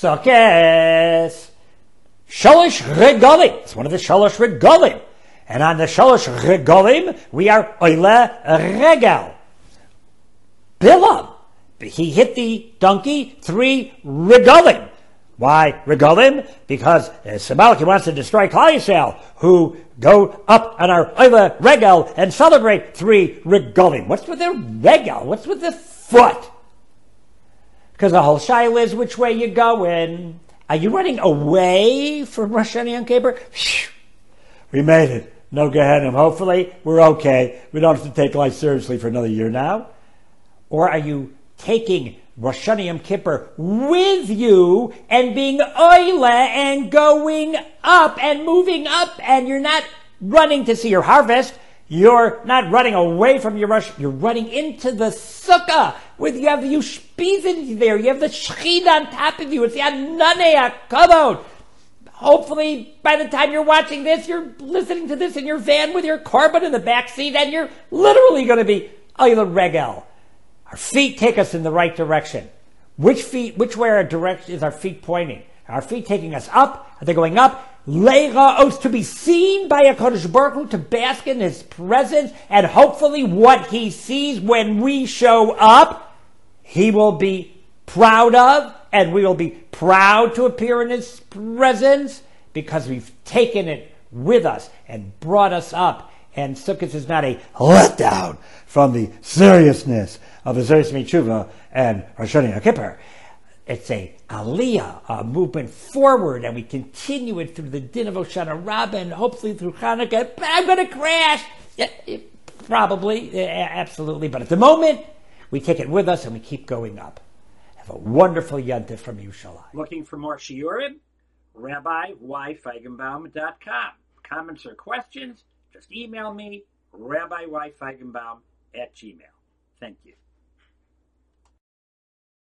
Sukkot. Shalosh Regalim. It's one of the Shalosh Regalim. And on the Shalosh Regalim, we are Oile Regal. Bilam. He hit the donkey three Regalim. Why regalim? Because uh, Samalki wants to destroy Klal Yisrael, who go up on our Oile Regal and celebrate three regalim. What's with the regal? What's with the foot? Because the whole shaila is which way you're going. Are you running away from Rosh Hashanah Yom Kippur? We made it. No Gehenim. Hopefully, we're okay. We don't have to take life seriously for another year now. Or are you taking Rosh Hashanah Yom Kippur with you and being oile and going up and moving up and you're not running to see your harvest. You're not running away from your rush. You're running into the sukkah with you have the ushpizin there. You have the shechid on top of you. It's the anane akavod. Hopefully, by the time you're watching this, you're listening to this in your van with your korban in the back seat, and you're literally going to be oila regel. Our feet take us in the right direction. Which feet, which way our direction is our feet pointing? Are our feet taking us up? Are they going up? Le'raos, to be seen by a Kodesh Baruch Hu, to bask in His presence, and hopefully what He sees when we show up, He will be proud of, and we will be proud to appear in His presence, because we've taken it with us and brought us up. And Sukkot is not a letdown from the seriousness of the Zeres Mitzvah and Rosh Hashanah Kippur it's a aliyah, a movement forward, and we continue it through the din of Hoshana Rabbah and hopefully through Hanukkah. I'm going to crash. Yeah, probably, absolutely. But at the moment, we take it with us and we keep going up. Have a wonderful yontif from Yerushalayim. Looking for more shiurim? RabbiYFeigenbaum.com. Comments or questions? Just email me, RabbiYFeigenbaum at gmail. Thank you.